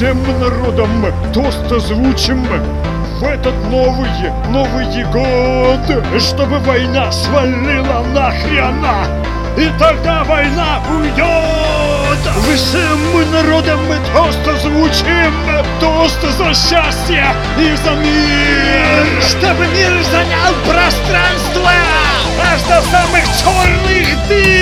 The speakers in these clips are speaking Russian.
Всем народом тост озвучим. В этот новый, новый год, чтобы война свалила нахрена, и тогда война уйдет. Всем народом тост озвучим, тост за счастье и за мир, чтобы мир занял пространство. Аж до самых черных дыр.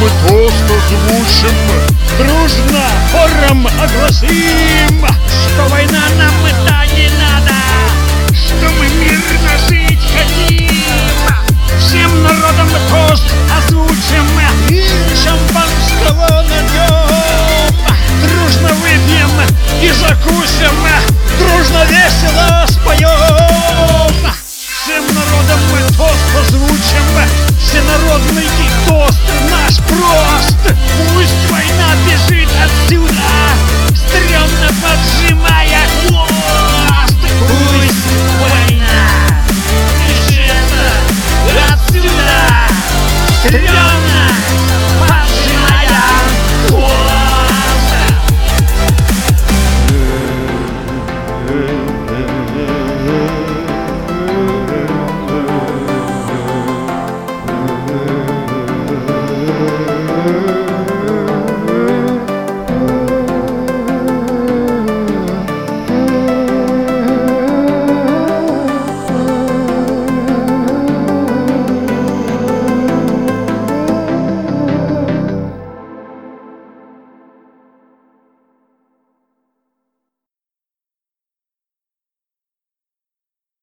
Мы тост озвучим Дружно хором огласим Что война нам это не надо Что мы мирно жить хотим. Всем народом мы тост озвучим И шампанского нальем. Дружно выпьем и закусим Дружно весело споем. Всем народом мы тост озвучим Всенародный прост Пусть война бежит отсюда Стремно поджимая хвост. Пусть война бежит отсюда Стремно поджимая хвост